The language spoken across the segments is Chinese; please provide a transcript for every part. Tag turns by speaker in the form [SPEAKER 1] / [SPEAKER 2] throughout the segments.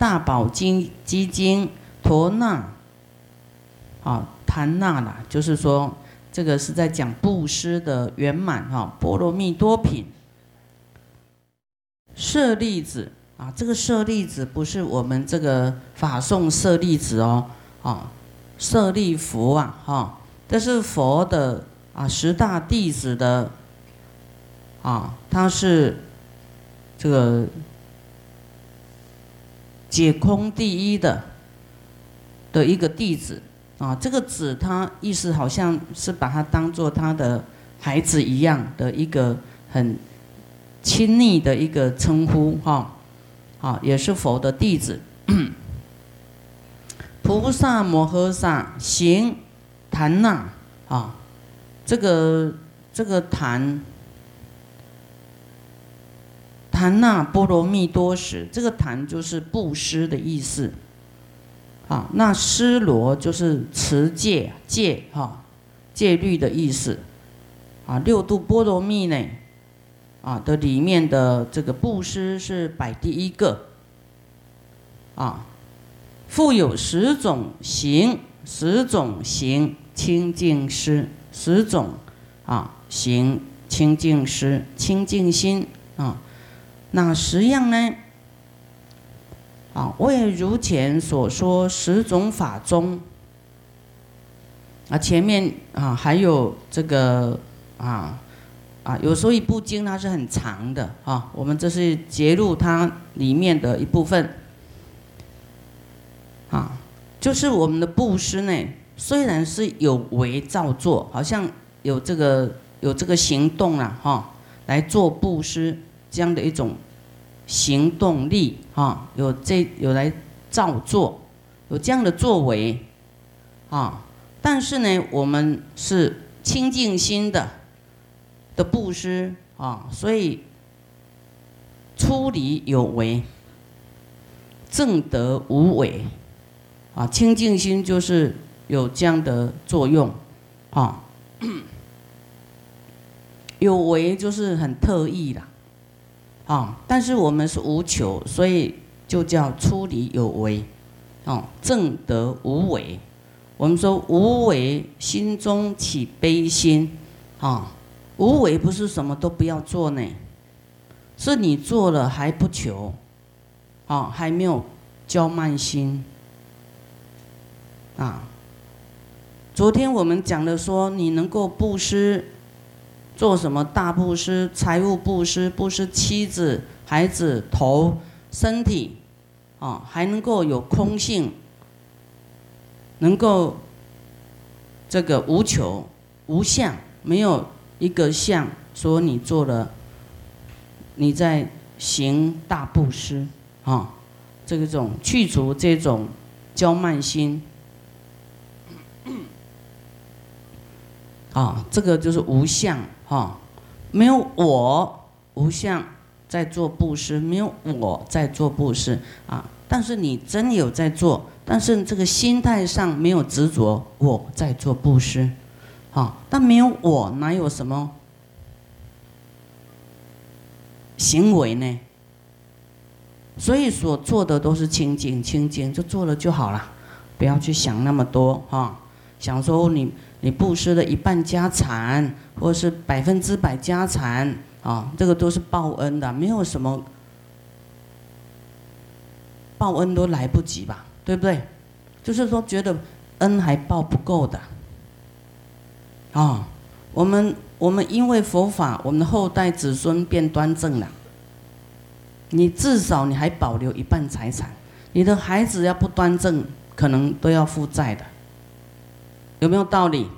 [SPEAKER 1] 大宝金基金陀那，啊，檀那啦，就是说这个是在讲布施的圆满哈，波罗蜜多品。舍利子啊，这个舍利子不是我们这个法送舍利子哦，啊，舍利佛啊，哈，这是佛的啊，十大弟子的啊，他是这个。解空第一的的一个弟子啊，这个子他意思好像是把他当做他的孩子一样的一个很亲昵的一个称呼哈，啊，也是佛的弟子。菩萨摩诃萨行檀那啊，这个这个檀。檀那波罗蜜多时，这个檀就是布施的意思，啊，那施罗就是持戒戒哈戒律的意思，啊，六度波罗蜜呢，啊的里面的这个布施是摆第一个，啊，复有十种行，十种行清净施，十种啊行清净施清净心啊。那十样呢？啊，为如前所说十种法中，啊，前面啊还有这个啊啊，有时候一部经它是很长的啊，我们这是揭露它里面的一部分，啊，就是我们的布施呢，虽然是有为造作，好像有这个有这个行动了哈，来做布施。这样的一种行动力啊，有这有来造作，有这样的作为啊，但是呢，我们是清净心的的布施啊，所以出离有为，正德无为啊，清净心就是有这样的作用啊，有为就是很特意啦。啊，但是我们是无求，所以就叫出离有为，哦，正得无为。我们说无为，心中起悲心，啊，无为不是什么都不要做呢，是你做了还不求，啊，还没有骄慢心，啊。昨天我们讲的说，你能够布施。做什么大布施、财务布施、布施妻子、孩子、头、身体，啊，还能够有空性，能够这个无求、无相，没有一个相，说你做了，你在行大布施，啊，这个种去除这种骄慢心，啊，这个就是无相。啊，没有我无相在做布施，没有我在做布施啊。但是你真有在做，但是这个心态上没有执着我在做布施，啊，但没有我哪有什么行为呢？所以所做的都是清净清净，就做了就好了，不要去想那么多哈。想说你你布施了一半家产。或是百分之百家产啊，这个都是报恩的，没有什么报恩都来不及吧，对不对？就是说觉得恩还报不够的啊。我们我们因为佛法，我们的后代子孙变端正了，你至少你还保留一半财产，你的孩子要不端正，可能都要负债的，有没有道理？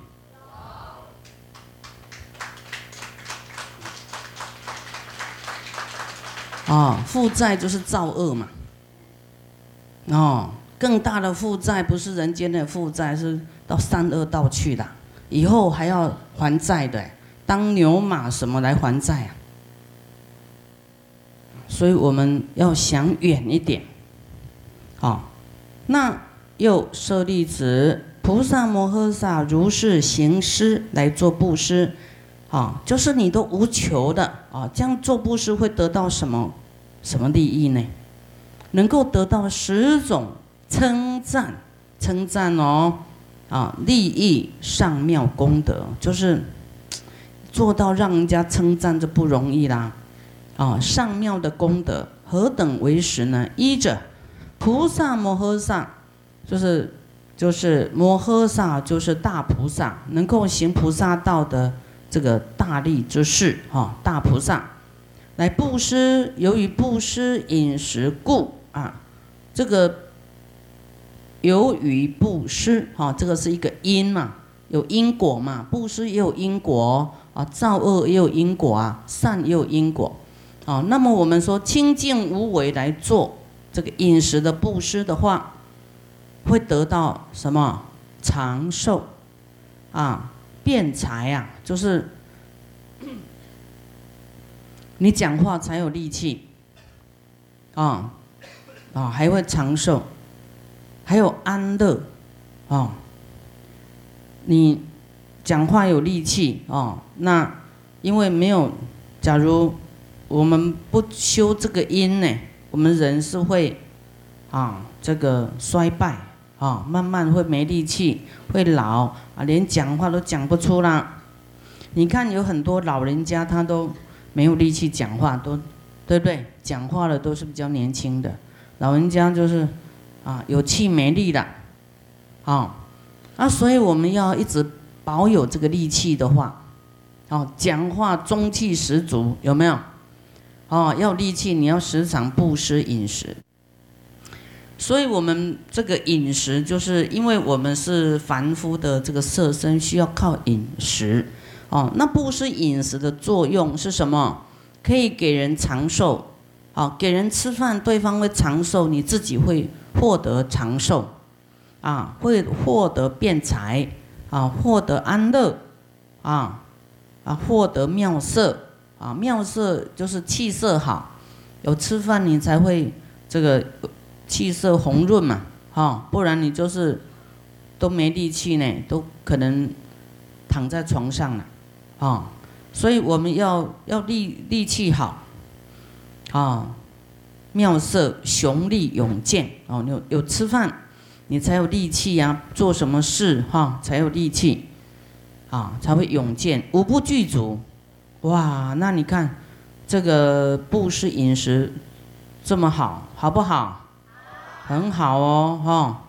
[SPEAKER 1] 哦，负债就是造恶嘛。哦，更大的负债不是人间的负债，是到三恶道去的，以后还要还债的，当牛马什么来还债啊？所以我们要想远一点。好，那又舍利子，菩萨摩诃萨如是行施来做布施。啊，就是你都无求的啊，这样做布施会得到什么什么利益呢？能够得到十种称赞，称赞哦，啊，利益上妙功德，就是做到让人家称赞就不容易啦，啊，上妙的功德何等为实呢？一者菩萨摩诃萨，就是就是摩诃萨，就是大菩萨，能够行菩萨道的这个大力之士，哈，大菩萨。来布施，由于布施饮食故啊，这个由于布施哈，这个是一个因嘛，有因果嘛，布施也有因果啊，造恶也有因果啊，善也有因果啊。那么我们说清净无为来做这个饮食的布施的话，会得到什么？长寿。啊，变财啊，就是。你讲话才有力气，啊，啊，还会长寿，还有安乐，啊，你讲话有力气，哦，那因为没有，假如我们不修这个因呢，我们人是会，啊，这个衰败，啊，慢慢会没力气，会老，啊，连讲话都讲不出啦。你看有很多老人家，他都。没有力气讲话，都对不对？讲话的都是比较年轻的，老人家就是啊有气没力的，啊，啊，所以我们要一直保有这个力气的话，哦，讲话中气十足，有没有？哦，要力气，你要时常布施饮食。所以我们这个饮食，就是因为我们是凡夫的这个色身，需要靠饮食。哦，那布施饮食的作用是什么？可以给人长寿，好，给人吃饭，对方会长寿，你自己会获得长寿，啊，会获得变财，啊，获得安乐，啊，啊，获得妙色，啊，妙色就是气色好，有吃饭你才会这个气色红润嘛，哈，不然你就是都没力气呢，都可能躺在床上了。啊，所以我们要要力力气好，啊，妙色雄力勇健哦，有有吃饭，你才有力气呀，做什么事哈才有力气，啊才会勇健，五不具足，哇，那你看这个布施饮食这么好，好不好？很好哦，哈。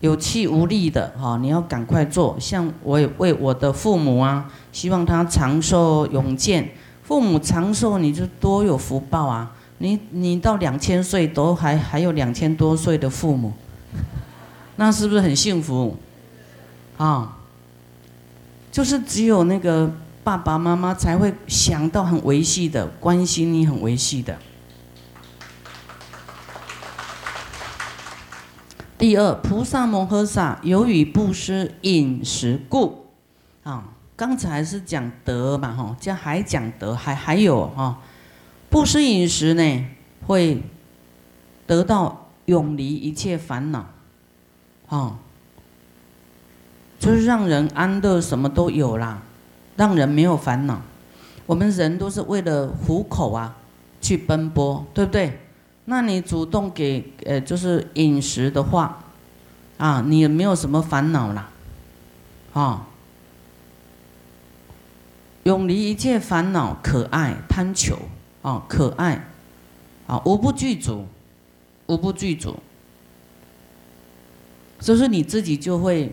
[SPEAKER 1] 有气无力的哈，你要赶快做。像我也为我的父母啊，希望他长寿永健。父母长寿，你就多有福报啊！你你到两千岁都还还有两千多岁的父母，那是不是很幸福？啊，就是只有那个爸爸妈妈才会想到很维系的关心你，很维系的。第二，菩萨摩诃萨由于布施饮食故，啊，刚才是讲德嘛，哈，这还讲德，还还有哈，布施饮食呢，会得到永离一切烦恼，啊，就是让人安乐，什么都有啦，让人没有烦恼。我们人都是为了糊口啊，去奔波，对不对？那你主动给呃，就是饮食的话，啊，你也没有什么烦恼啦，啊，永离一切烦恼，可爱贪求啊，可爱啊，无不具足，无不具足，就是你自己就会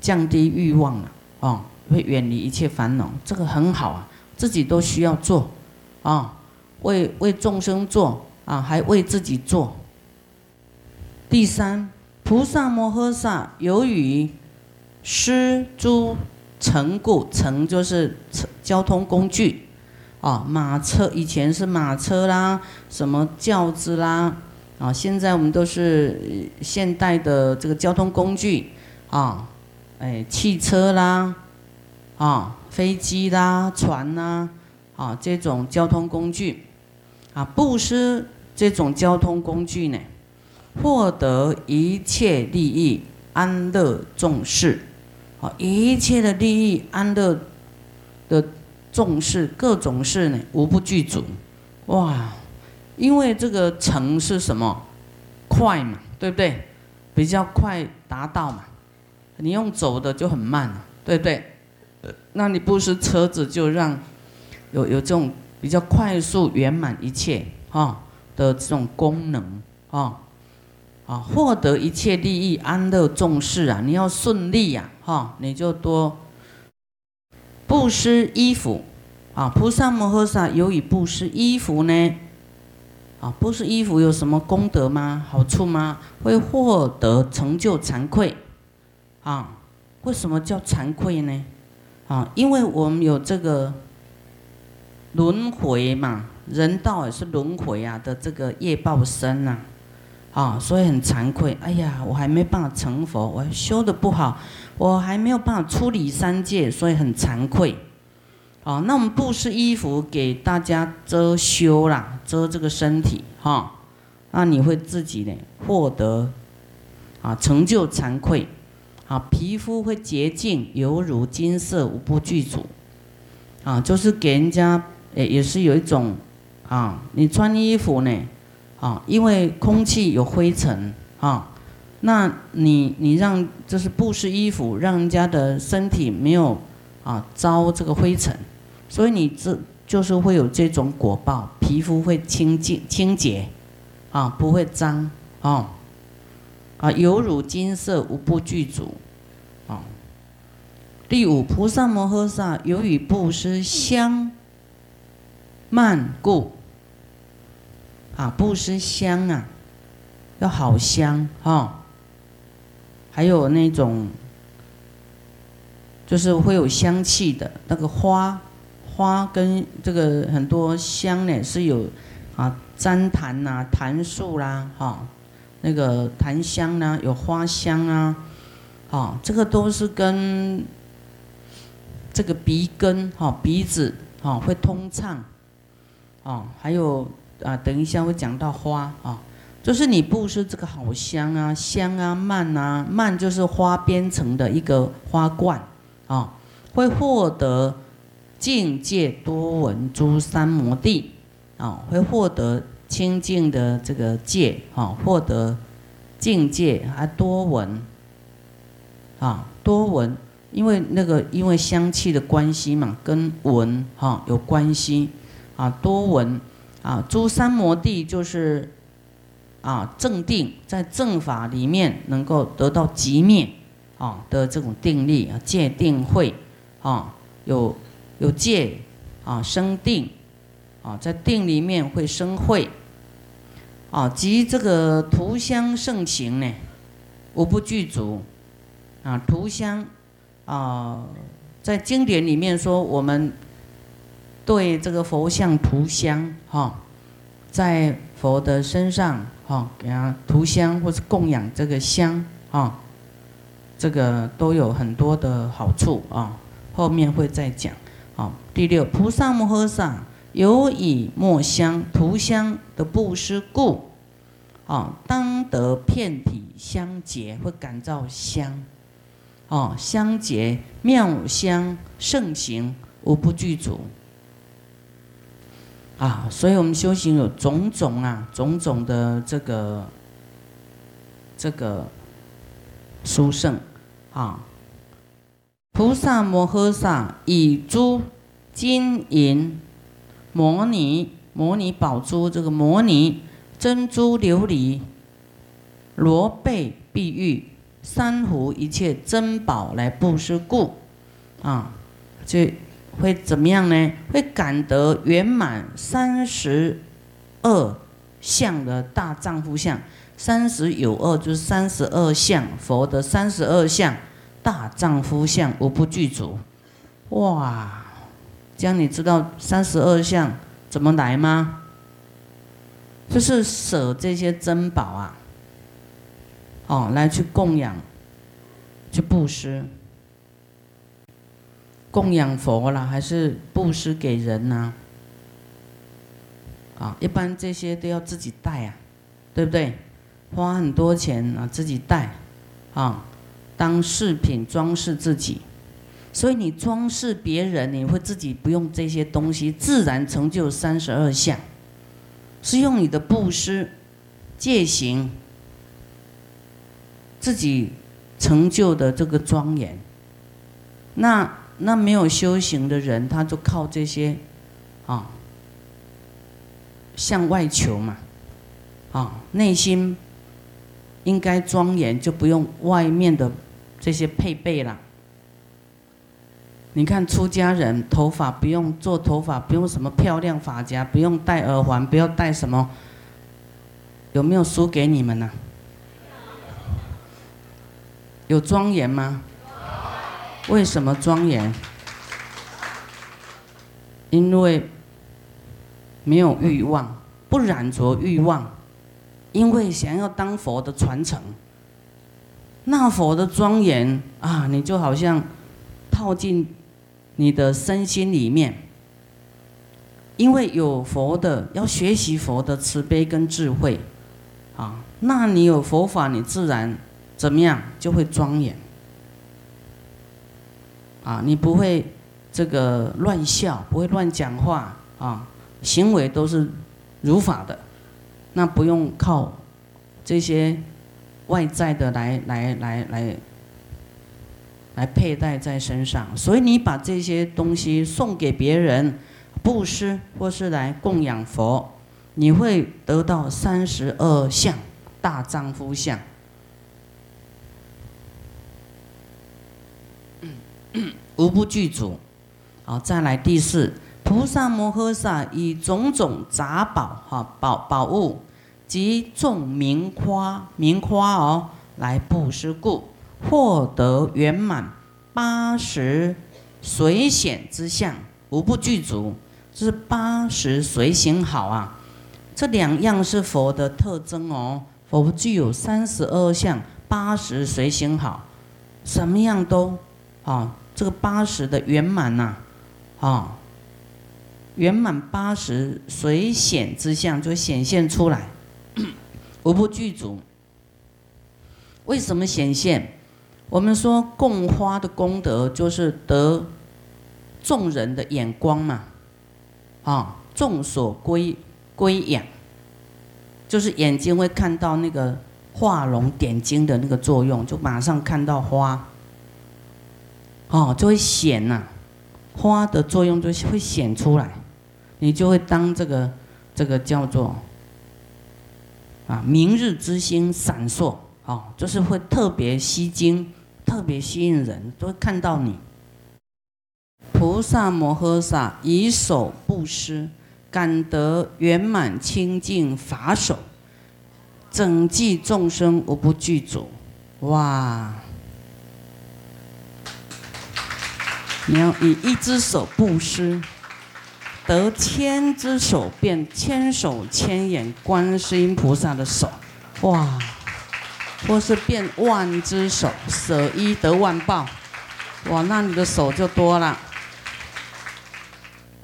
[SPEAKER 1] 降低欲望了，啊，会远离一切烦恼，这个很好啊，自己都需要做，啊，为为众生做。啊，还为自己做。第三，菩萨摩诃萨由于施诸乘故，乘就是交通工具，啊，马车以前是马车啦，什么轿子啦，啊，现在我们都是现代的这个交通工具，啊，哎，汽车啦，啊，飞机啦，船啦，啊，这种交通工具，啊，布施。这种交通工具呢，获得一切利益、安乐重视，啊，一切的利益、安乐的重视，各种事呢，无不具足。哇，因为这个成是什么？快嘛，对不对？比较快达到嘛。你用走的就很慢了，对不对？那你不是车子就让有有这种比较快速圆满一切哈的这种功能啊啊，获得一切利益安乐重视啊，你要顺利呀哈，你就多布施衣服啊。菩萨摩诃萨有以布施衣服呢。啊，布施衣服有什么功德吗？好处吗？会获得成就惭愧，啊，为什么叫惭愧呢？啊，因为我们有这个轮回嘛，人道也是轮回啊的这个业报身呐，啊，所以很惭愧。哎呀，我还没办法成佛，我修的不好，我还没有办法出离三界，所以很惭愧。啊，那我们布施衣服给大家遮羞啦，遮这个身体哈，那你会自己呢获得啊成就惭愧，啊皮肤会洁净，犹如金色无不具足，啊就是给人家诶也是有一种啊你穿衣服呢啊因为空气有灰尘啊，那你你让就是布施衣服，让人家的身体没有啊遭这个灰尘。所以你这就是会有这种果报，皮肤会清净清洁，啊，不会脏，啊，啊，犹如金色无不具足，啊。第五，菩萨摩诃萨由于布施香曼故，啊，布施香啊，要好香哈，还有那种就是会有香气的那个花。花跟这个很多香呢是有啊，旃檀呐、檀树啦，哈，那个檀香呢，有花香啊，啊，这个都是跟这个鼻根哈、鼻子哈会通畅，啊，还有啊，等一下会讲到花啊，就是你布施这个好香啊、香啊、蔓啊，蔓就是花编成的一个花冠啊，会获得。境界多闻诸三摩地，啊，会获得清净的这个界，啊，获得境界还多闻，啊，多闻，因为那个因为香气的关系嘛，跟闻哈有关系，啊，多闻，啊，诸三摩地就是啊正定，在正法里面能够得到极灭，啊的这种定力啊，界定慧，啊有。有戒啊，生定啊，在定里面会生慧啊，及这个图香盛行呢，无不具足啊。图香啊，在经典里面说，我们对这个佛像涂香哈，在佛的身上哈，给他涂香或是供养这个香啊，这个都有很多的好处啊，后面会再讲。第六，菩萨摩诃萨有以墨香涂香的布施故，啊，当得片体香洁，会感召香，哦，香洁妙香盛行，无不具足。啊，所以我们修行有种种啊，种种的这个这个殊胜，啊，菩萨摩诃萨以诸金银、摩尼、摩尼宝珠，这个摩尼、珍珠、琉璃、罗贝、碧玉、珊瑚，一切珍宝来布施故，啊，这会怎么样呢？会感得圆满三十二相的大丈夫相，三十有二就是三十二相，佛的三十二相大丈夫相无不具足，哇！这样你知道三十二相怎么来吗？就是舍这些珍宝啊，哦，来去供养，去布施，供养佛啦，还是布施给人呢？啊，一般这些都要自己带啊，对不对？花很多钱啊，自己带，啊，当饰品装饰自己。所以你装饰别人，你会自己不用这些东西，自然成就三十二相。是用你的布施、戒行，自己成就的这个庄严。那那没有修行的人，他就靠这些，啊，向外求嘛，啊，内心应该庄严，就不用外面的这些配备了。你看出家人头发不用做头发，不用什么漂亮发夹，不用戴耳环，不要戴什么，有没有输给你们呢？有庄严吗？为什么庄严？因为没有欲望，不染着欲望，因为想要当佛的传承，那佛的庄严啊，你就好像套进。你的身心里面，因为有佛的，要学习佛的慈悲跟智慧，啊，那你有佛法，你自然怎么样就会庄严，啊，你不会这个乱笑，不会乱讲话，啊，行为都是如法的，那不用靠这些外在的来来来来。来佩戴在身上，所以你把这些东西送给别人，布施或是来供养佛，你会得到三十二相大丈夫相。无不具足。好，再来第四，菩萨摩诃萨以种种杂宝哈宝宝物及众名花名花哦来布施故。获得圆满八十随显之相，无不具足。这是八十随行好啊，这两样是佛的特征哦。佛具有三十二相，八十随行好，什么样都啊，这个八十的圆满呐，啊，圆满八十随显之相就显现出来，无不具足。为什么显现？我们说供花的功德就是得众人的眼光嘛，啊，众所归归养，就是眼睛会看到那个画龙点睛的那个作用，就马上看到花，哦，就会显呐，花的作用就会显出来，你就会当这个这个叫做啊明日之星闪烁，哦，就是会特别吸睛。特别吸引人，都会看到你。菩萨摩诃萨以手布施，感得圆满清净法手，整济众生无不具足。哇！你要以一只手布施，得千只手变千手千眼观世音菩萨的手。哇！或是变万只手，舍一得万报，哇，那你的手就多了。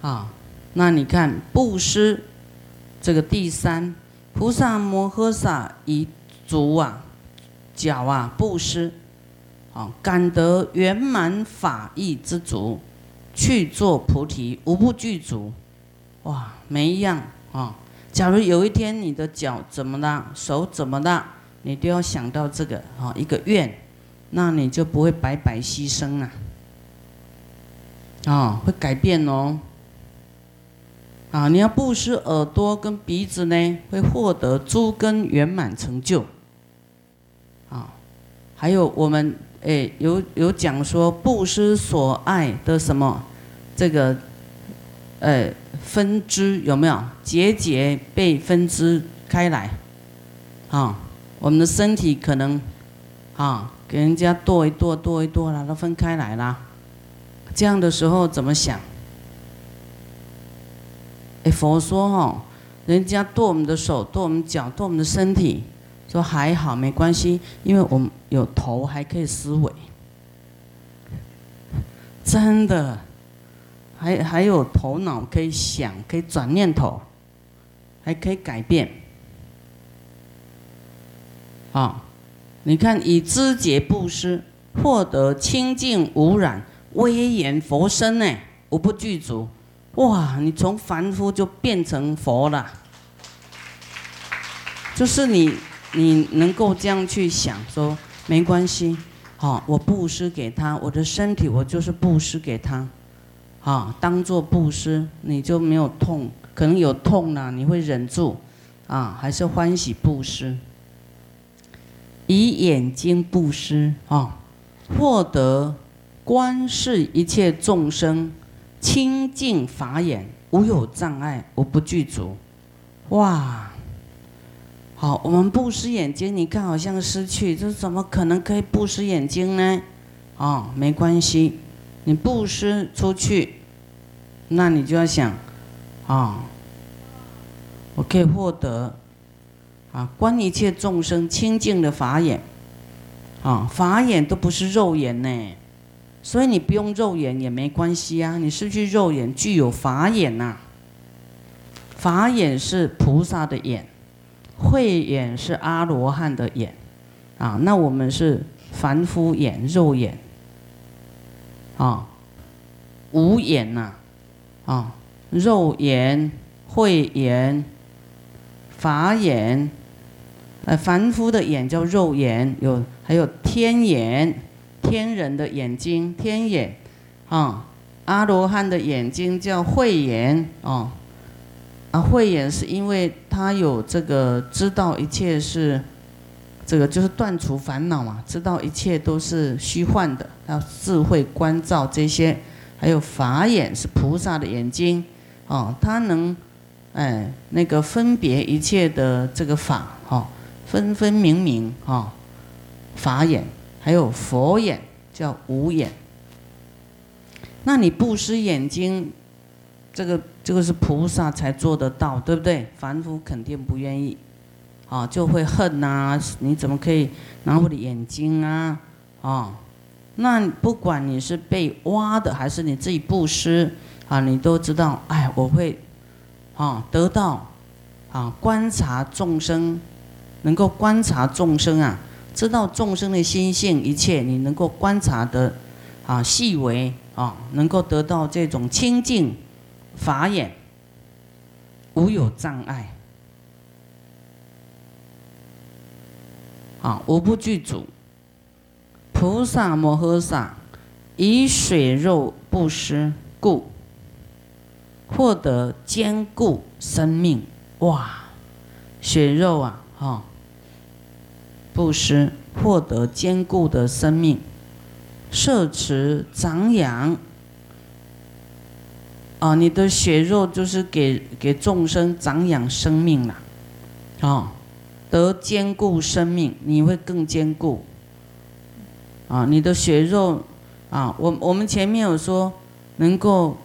[SPEAKER 1] 啊，那你看布施，这个第三，菩萨摩诃萨以足啊、脚啊布施，啊，感得圆满法意之足，去做菩提，无不具足。哇，每一样啊，假如有一天你的脚怎么了，手怎么了？你都要想到这个啊，一个愿，那你就不会白白牺牲啊，啊，会改变哦。啊，你要布施耳朵跟鼻子呢，会获得诸根圆满成就。啊，还有我们诶，有有讲说布施所爱的什么，这个，呃，分支有没有节节被分支开来？啊。我们的身体可能，啊，给人家剁一剁，剁一剁了，都分开来了。这样的时候怎么想？哎，佛说哈，人家剁我们的手，剁我们脚，剁我们的身体，说还好没关系，因为我们有头还可以思维。真的，还还有头脑可以想，可以转念头，还可以改变。啊，你看以知觉布施，获得清净无染威严佛身呢，无不具足。哇，你从凡夫就变成佛了。就是你你能够这样去想说，没关系，好，我布施给他，我的身体我就是布施给他，啊，当做布施，你就没有痛，可能有痛呢，你会忍住，啊，还是欢喜布施，以眼睛布施啊，获得观视一切众生清净法眼，无有障碍，无不具足，哇！好，我们布施眼睛，你看好像失去，这怎么可能可以布施眼睛呢？啊，没关系，你布施出去，那你就要想，啊，我可以获得，啊，观一切众生清净的法眼，啊，法眼都不是肉眼呢，所以你不用肉眼也没关系啊，你失去肉眼，具有法眼呐，法眼是菩萨的眼。慧眼是阿罗汉的眼，啊，那我们是凡夫眼、肉眼，啊，无眼呐，啊，肉眼、慧眼、法眼，呃，凡夫的眼叫肉眼，有还有天眼，天人的眼睛天眼，啊，阿罗汉的眼睛叫慧眼，啊。慧眼是因为他有这个知道一切是，这个就是断除烦恼嘛，知道一切都是虚幻的，要智慧关照这些，还有法眼是菩萨的眼睛，哦，他能，哎，那个分别一切的这个法，哦，分分明明，哦，法眼，还有佛眼叫无眼，那你布施眼睛。这个这个是菩萨才做得到，对不对？凡夫肯定不愿意，啊，就会恨呐！你怎么可以拿我的眼睛啊？啊，那不管你是被挖的还是你自己布施啊，你都知道，哎，我会啊得到啊观察众生，能够观察众生啊，知道众生的心性一切，你能够观察的啊细微啊，能够得到这种清净。法眼无有障碍，啊，无不具足。菩萨摩诃萨以水肉布施故，获得坚固生命。哇，血肉啊，哈，布施获得坚固的生命，摄持长养。啊，你的血肉就是给给众生长养生命了，啊，得坚固生命，你会更坚固。啊，你的血肉，啊，我我们前面有说，能够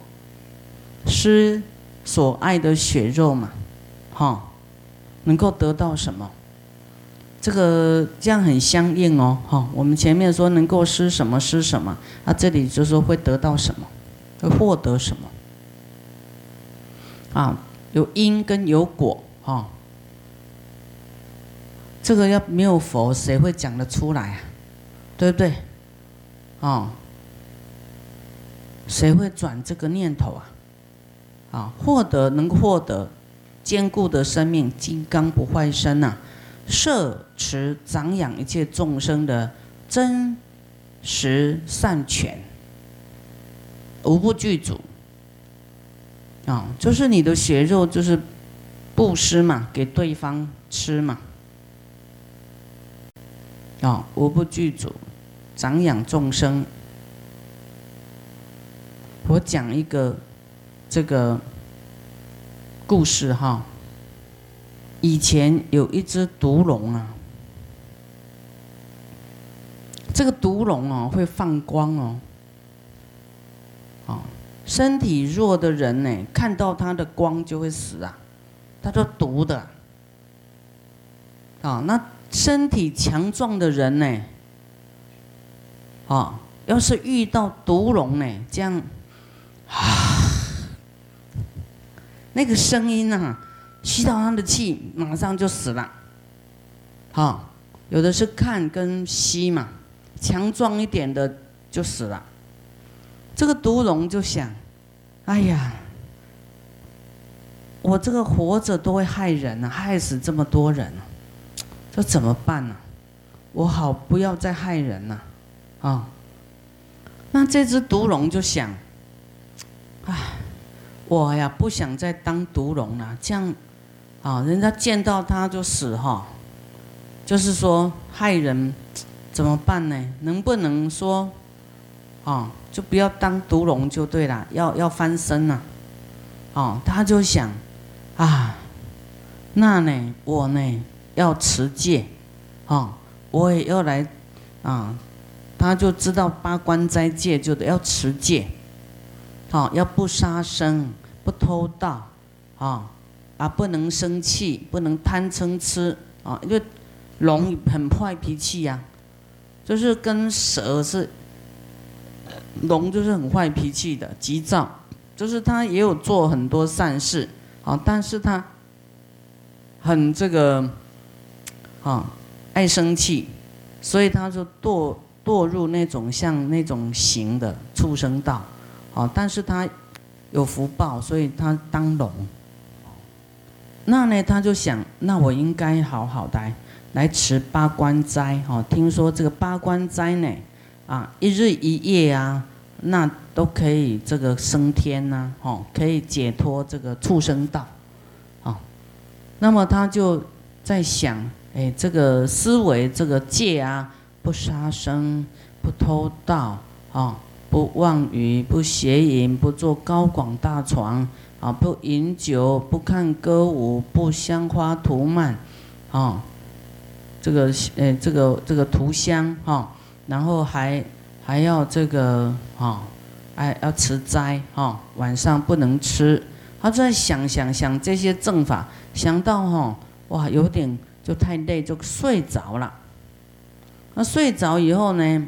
[SPEAKER 1] 施所爱的血肉嘛，哈，能够得到什么？这个这样很相应哦，哈，我们前面说能够施什么施什么，啊，这里就说会得到什么，会获得什么。啊，有因跟有果，哈，这个要没有佛，谁会讲得出来啊？对不对？啊，谁会转这个念头啊？啊，获得能获得坚固的生命，金刚不坏身呐，摄持长养一切众生的真实善权，无不具足。啊，就是你的血肉，就是布施嘛，给对方吃嘛。啊，无不具足，长养众生。我讲一个这个故事哈。以前有一只毒龙啊，这个毒龙哦会放光哦，身体弱的人呢，看到他的光就会死啊，他都毒的。啊，那身体强壮的人呢，啊，要是遇到毒龙呢，这样，啊，那个声音啊，吸到他的气，马上就死了。好，有的是看跟吸嘛，强壮一点的就死了。这个毒龙就想。哎呀，我这个活着都会害人啊，害死这么多人这怎么办呢？我好不要再害人了，啊！那这只毒龙就想，唉，我呀不想再当毒龙了，这样，啊，人家见到他就死哈，就是说害人，怎么办呢？能不能说，哦，就不要当毒龙就对了，要要翻身呐，哦，他就想，啊，那呢，我呢要持戒，哦。我也要来，啊，他就知道八关斋戒就得要持戒，哦，要不杀生，不偷盗，啊，啊，不能生气，不能贪嗔痴，啊，因为龙很坏脾气呀，就是跟蛇是，龙就是很坏脾气的，急躁，就是他也有做很多善事，啊，但是他很这个，啊。爱生气，所以他就堕堕入那种像那种形的畜生道，啊，但是他有福报，所以他当龙。那呢，他就想，那我应该好好的来持八关斋，哦，听说这个八关斋呢，啊，一日一夜啊，那都可以这个升天呐，哦，可以解脱这个畜生道，哦，那么他就在想。哎，这个思维，这个戒啊，不杀生，不偷盗，啊，不妄语，不邪淫，不做高广大床，啊，不饮酒，不看歌舞，不香花涂蔓，啊，这个，哎，这个，这个涂香，哈，然后还还要这个，哈，还要吃斋，哈，晚上不能吃。他在想想想这些正法，想到哈，哇，有点。就太累，就睡着了。那睡着以后呢？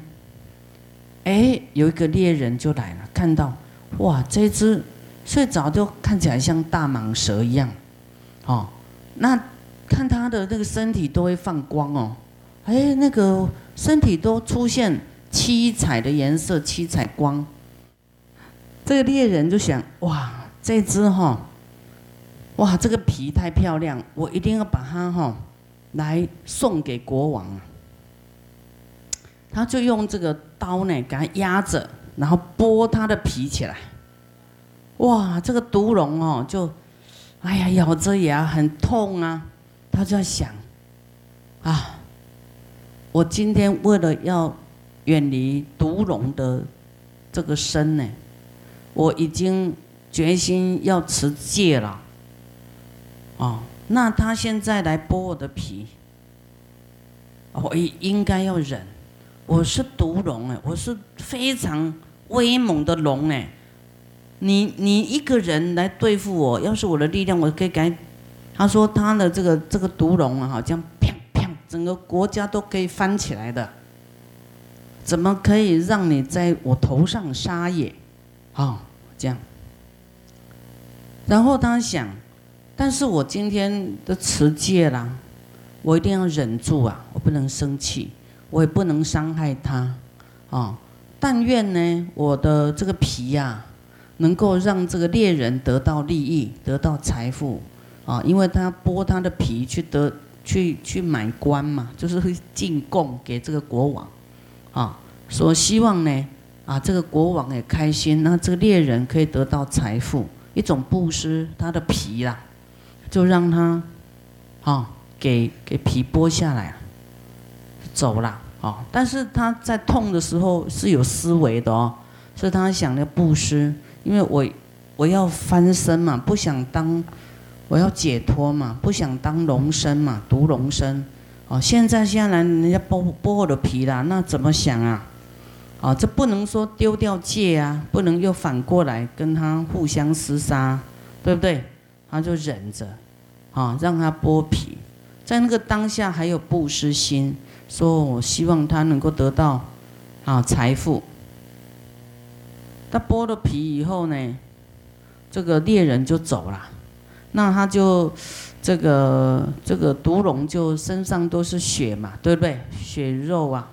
[SPEAKER 1] 哎，有一个猎人就来了，看到，哇，这只睡着就看起来像大蟒蛇一样，哦，那看它的那个身体都会放光哦，哎，那个身体都出现七彩的颜色，七彩光。这个猎人就想，哇，这只哈，哇，这个皮太漂亮，我一定要把它哈。来送给国王，他就用这个刀呢，给他压着，然后剥他的皮起来。哇，这个毒龙哦，就，哎呀，咬着牙很痛啊。他就在想，啊，我今天为了要远离毒龙的这个身呢，我已经决心要持戒了，哦。那他现在来剥我的皮，我应应该要忍。我是毒龙哎，我是非常威猛的龙哎。你你一个人来对付我，要是我的力量，我可以改。他说他的这个这个毒龙啊，好像，整个国家都可以翻起来的。怎么可以让你在我头上撒野？啊，这样。然后他想。但是我今天的持戒啦，我一定要忍住啊！我不能生气，我也不能伤害他，啊！但愿呢，我的这个皮呀，能够让这个猎人得到利益，得到财富，啊！因为他剥他的皮去得去去买官嘛，就是会进贡给这个国王，啊！所希望呢，啊，这个国王也开心，那这个猎人可以得到财富，一种布施他的皮啦。就让他，啊，给给皮剥下来，走了，啊，但是他在痛的时候是有思维的哦，所以他想要布施，因为我我要翻身嘛，不想当，我要解脱嘛，不想当龙身嘛，毒龙身，哦，现在下来人家剥剥我的皮了，那怎么想啊？哦，这不能说丢掉戒啊，不能又反过来跟他互相厮杀，对不对？他就忍着。啊，让他剥皮，在那个当下还有布施心，说我希望他能够得到啊财富。他剥了皮以后呢，这个猎人就走了，那他就这个这个毒龙就身上都是血嘛，对不对？血肉啊，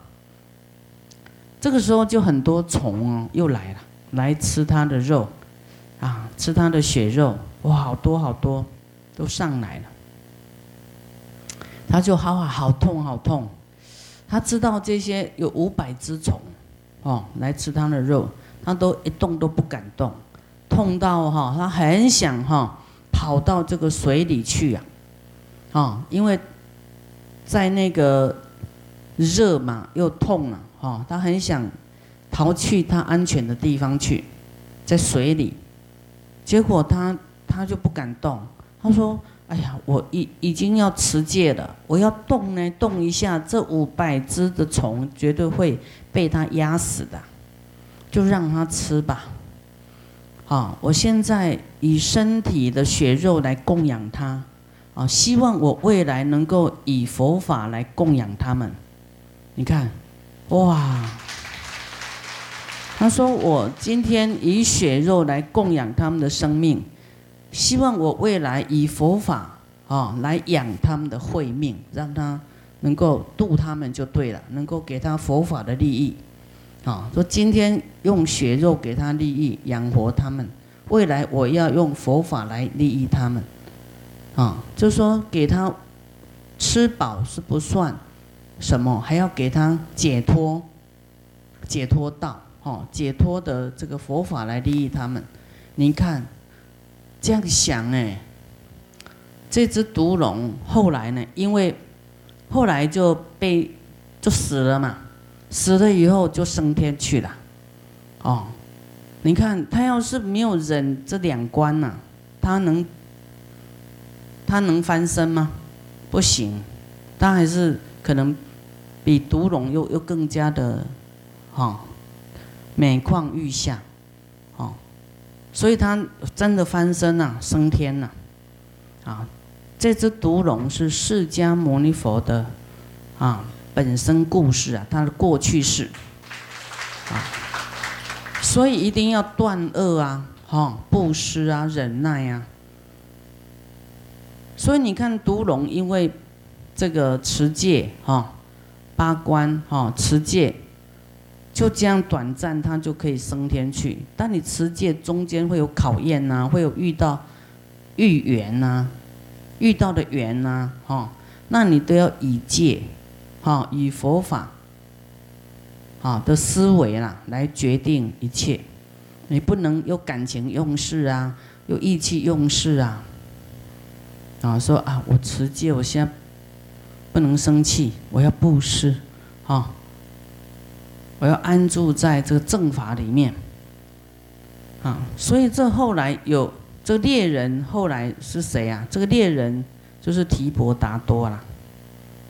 [SPEAKER 1] 这个时候就很多虫啊又来了，来吃他的肉，啊，吃他的血肉，哇，好多好多。都上来了，他就好，好痛好痛。他知道这些有五百只虫，哦，来吃他的肉，他都一动都不敢动，痛到哈，他很想哈跑到这个水里去啊，啊，因为在那个热嘛又痛了，哈，他很想逃去他安全的地方去，在水里，结果他他就不敢动，他说。哎呀，我已已经要持戒了，我要动呢，动一下，这五百只的虫绝对会被他压死的，就让他吃吧。啊，我现在以身体的血肉来供养他，啊，希望我未来能够以佛法来供养他们。你看，哇，他说我今天以血肉来供养他们的生命。希望我未来以佛法啊来养他们的慧命，让他能够度他们就对了，能够给他佛法的利益，啊，说今天用血肉给他利益养活他们，未来我要用佛法来利益他们，啊，就说给他吃饱是不算什么，还要给他解脱，解脱道，哦，解脱的这个佛法来利益他们，您看。这样想哎，这只毒龙后来呢？因为后来就被就死了嘛，死了以后就升天去了。哦，你看他要是没有忍这两关呐，他能他能翻身吗？不行，他还是可能比毒龙又又更加的哈每况愈下。哦所以他真的翻身了，升天了，啊！这只毒龙是释迦牟尼佛的啊本身故事啊，他的过去式啊。所以一定要断恶啊，哈，布施啊，忍耐啊。所以你看毒龙，因为这个持戒哈，八关哈，持戒。就这样短暂，他就可以升天去。但你持戒中间会有考验呐，会有遇到遇缘呐，遇到的缘呐，哈，那你都要以戒，哈，以佛法，啊的思维啦来决定一切。你不能有感情用事啊，有意气用事啊，啊，说啊，我持戒，我现在不能生气，我要布施，哈。我要安住在这个正法里面，啊，所以这后来有这个猎人，后来是谁啊？这个猎人就是提婆达多啦，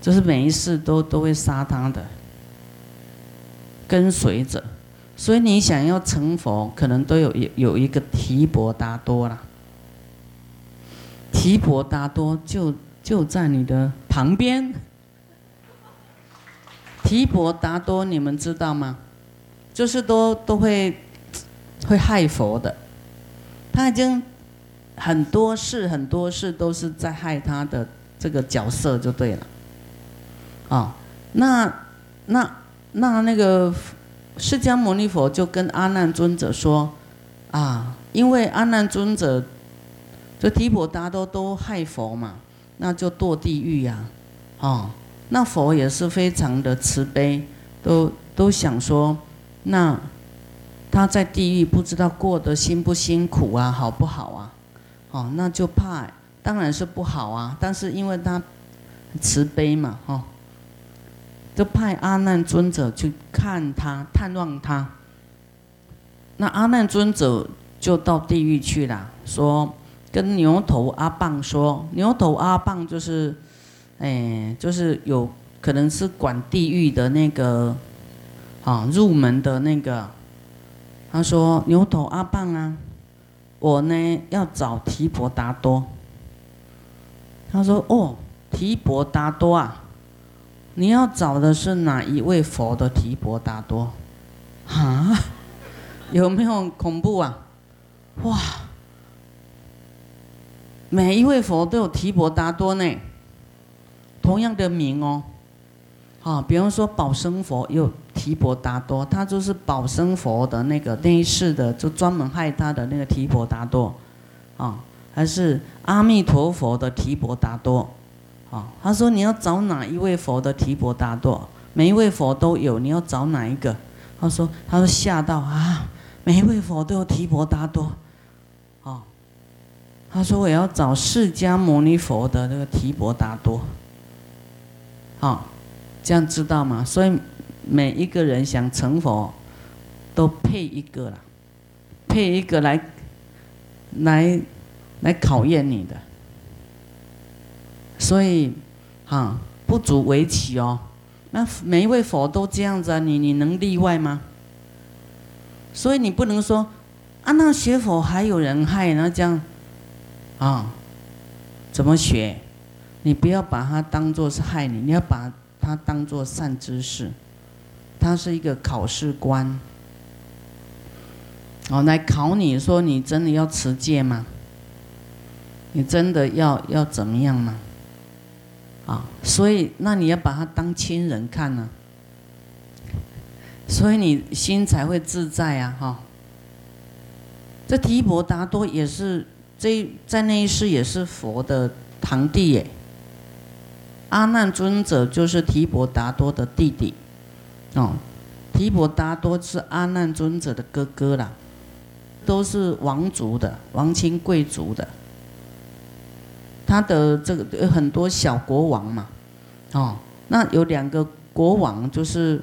[SPEAKER 1] 就是每一世都都会杀他的跟随者，所以你想要成佛，可能都有有有一个提婆达多啦。提婆达多就就在你的旁边。提婆达多，你们知道吗？就是都都会会害佛的，他已经很多事很多事都是在害他的这个角色就对了。啊，那那那那个释迦牟尼佛就跟阿难尊者说啊，因为阿难尊者这提婆达多都害佛嘛，那就堕地狱呀，啊。那佛也是非常的慈悲，都都想说，那他在地狱不知道过得辛不辛苦啊，好不好啊？哦，那就怕，当然是不好啊。但是因为他慈悲嘛，哈，就派阿难尊者去看他，探望他。那阿难尊者就到地狱去了，说跟牛头阿棒说，牛头阿棒就是。哎，就是有可能是管地狱的那个，啊，入门的那个。他说：“牛头阿棒啊，我呢要找提婆达多。”他说：“哦，提婆达多啊，你要找的是哪一位佛的提婆达多？啊，有没有恐怖啊？哇，每一位佛都有提婆达多呢。”同样的名哦，啊，比方说宝生佛有提婆达多，他就是宝生佛的那个那一世的，就专门害他的那个提婆达多，啊，还是阿弥陀佛的提婆达多，啊，他说你要找哪一位佛的提婆达多？每一位佛都有，你要找哪一个？他说，他说吓到啊，每一位佛都有提婆达多，哦，他说我要找释迦牟尼佛的那个提婆达多，好，这样知道吗？所以每一个人想成佛，都配一个了，配一个来，来，来考验你的。所以，哈，不足为奇哦。那每一位佛都这样子啊，你你能例外吗？所以你不能说，啊，那学佛还有人害，那这样，啊，怎么学？你不要把它当做是害你，你要把它当做善知识。它是一个考试官，哦，来考你说你真的要持戒吗？你真的要要怎么样吗？所以那你要把他当亲人看呢，所以你心才会自在啊！哈，这提婆达多也是这在那一世也是佛的堂弟耶。阿难尊者就是提婆达多的弟弟，哦，提婆达多是阿难尊者的哥哥啦，都是王族的，王亲贵族的。他的这个有很多小国王嘛，哦，那有两个国王，就是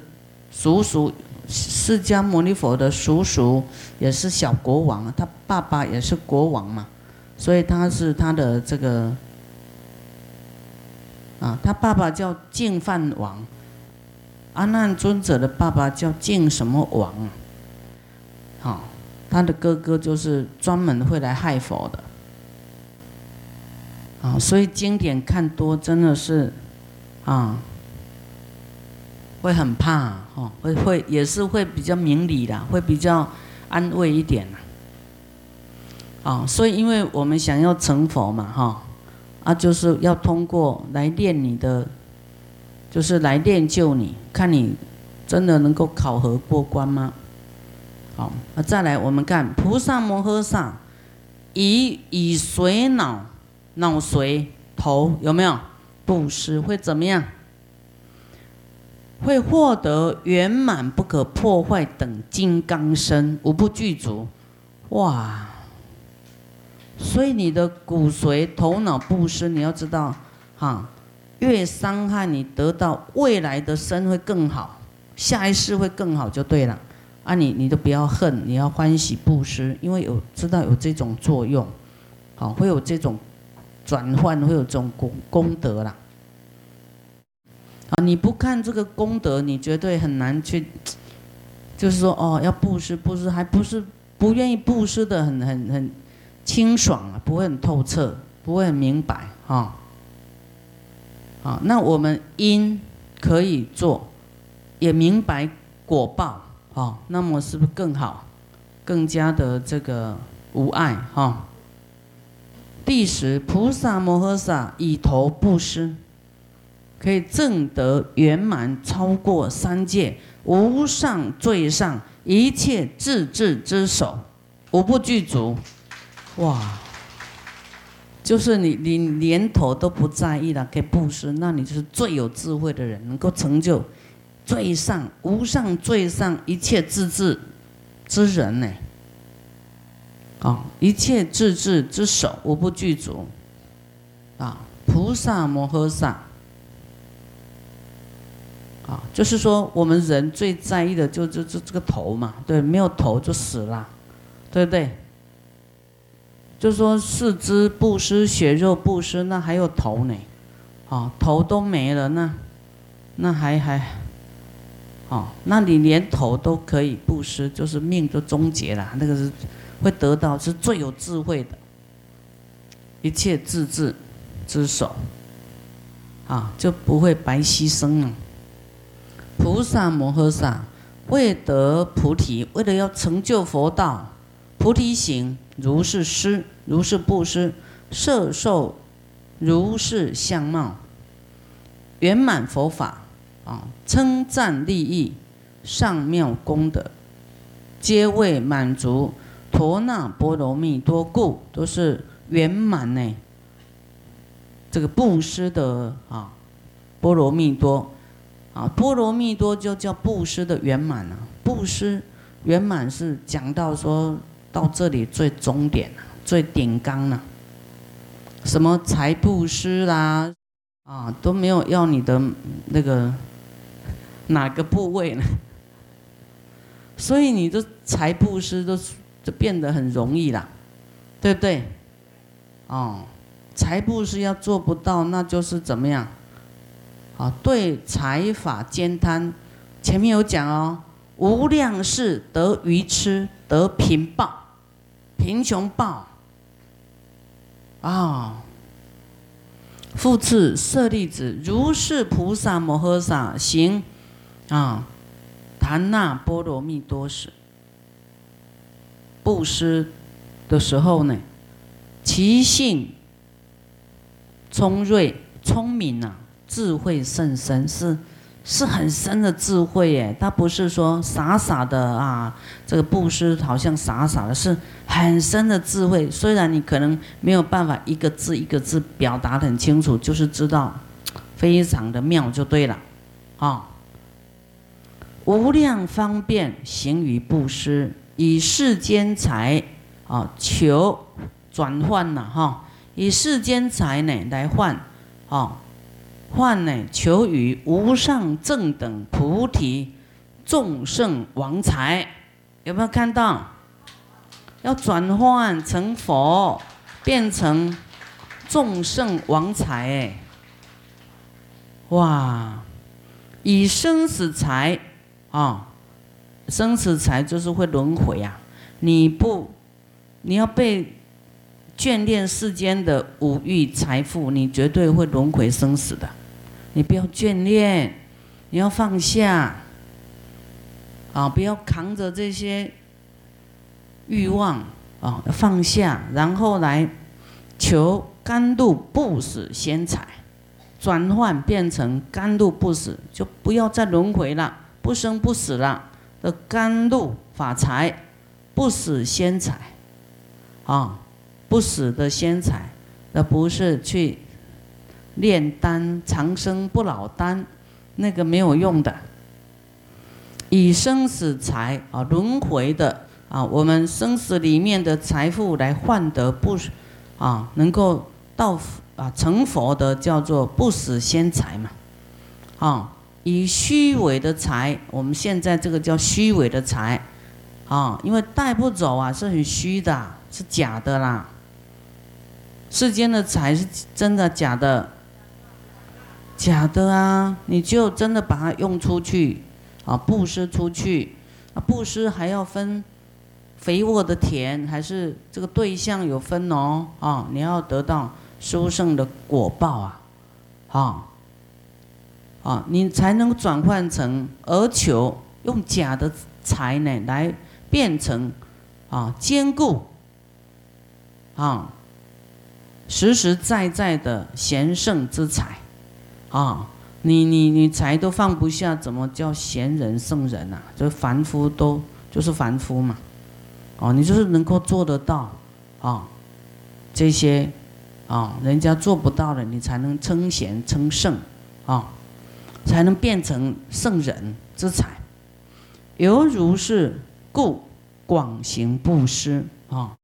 [SPEAKER 1] 叔叔释迦牟尼佛的叔叔也是小国王，他爸爸也是国王嘛，所以他是他的这个啊，他爸爸叫净饭王，阿难尊者的爸爸叫净什么王，好，他的哥哥就是专门会来害佛的。啊，所以经典看多真的是，啊，会很怕哦，会会也是会比较明理的，会比较安慰一点啊，所以因为我们想要成佛嘛，哈，啊，就是要通过来练你的，就是来练就你，看你真的能够考核过关吗？好，那再来我们看菩萨摩诃萨，以以随脑。脑髓头有没有布施会怎么样？会获得圆满不可破坏等金刚身，无不具足。哇！所以你的骨髓、头脑布施，你要知道，哈，越伤害你，得到未来的身会更好，下一世会更好就对了。啊，你你都不要恨，你要欢喜布施，因为有知道有这种作用，好，会有这种。转换会有种功功德啦，啊！你不看这个功德，你绝对很难去，就是说哦，要布施布施，还不是不愿意布施的很很很清爽啊，不会很透彻，不会很明白哈。啊，那我们因可以做，也明白果报啊，那么是不是更好，更加的这个无碍哈？第十，菩萨摩诃萨以头布施，可以证得圆满，超过三界无上最上一切自治之手，无不具足。哇！就是你，你连头都不在意了，可以布施，那你就是最有智慧的人，能够成就最上无上最上一切自治之人呢。啊，一切自治之手无不具足。啊，菩萨摩诃萨。啊，就是说我们人最在意的就就就这个头嘛，对，没有头就死了，对不对？就说四肢不施、血肉不施，那还有头呢？啊，头都没了，那那还还，啊，那你连头都可以不施，就是命就终结了，那个是。会得到是最有智慧的，一切自治之手，啊，就不会白牺牲了。菩萨摩诃萨为得菩提，为了要成就佛道，菩提行如是施，如是布施，摄受如是相貌，圆满佛法啊，称赞利益，上妙功德，皆为满足。陀那波罗蜜多故都是圆满呢，这个布施的啊，波罗蜜多啊，波罗蜜多就叫布施的圆满啊。布施圆满是讲到说到这里最终点了，最顶纲了。什么财布施啦，啊都没有要你的那个哪个部位呢？所以你的财布施都就变得很容易啦，对不对？哦，财布施要做不到，那就是怎么样？啊，对财法兼贪，前面有讲哦，无量世得愚痴，得贫报，贫穷报。啊，复次舍利子，如是菩萨摩诃萨行啊，檀那波罗蜜多时，布施的时候呢，其性聪锐聪明啊，智慧甚深是。是很深的智慧耶，他不是说傻傻的啊，这个布施好像傻傻的，是很深的智慧。虽然你可能没有办法一个字一个字表达的很清楚，就是知道非常的妙就对了，啊，无量方便行于布施，以世间财啊求转换呐哈，以世间财呢来换啊。换呢？求与无上正等菩提众圣王财，有没有看到？要转换成佛，变成众圣王财哎！哇！以生死财啊，生死财就是会轮回啊！你不，你要被眷恋世间的五欲财富，你绝对会轮回生死的。你不要眷恋，你要放下，啊，不要扛着这些欲望啊，放下，然后来求甘露不死仙财，转换变成甘露不死，就不要再轮回了，不生不死了的甘露法财，不死仙财，啊，不死的仙财，而不是去。炼丹长生不老丹，那个没有用的。以生死财啊，轮回的啊，我们生死里面的财富来换得不啊，能够到啊成佛的叫做不死仙财嘛。啊，以虚伪的财，我们现在这个叫虚伪的财啊，因为带不走啊，是很虚的，是假的啦。世间的财是真的假的？假的啊！你就真的把它用出去，啊，布施出去，啊，布施还要分肥沃的田，还是这个对象有分哦，啊，你要得到殊胜的果报啊，啊，啊，你才能转换成而求用假的财呢来变成啊坚固啊实实在在的贤圣之财。啊，你你你财都放不下，怎么叫贤人圣人呐？就是凡夫都就是凡夫嘛。哦，你就是能够做得到啊，这些啊，人家做不到的，你才能称贤称圣啊，才能变成圣人之才。犹如是故广行布施啊，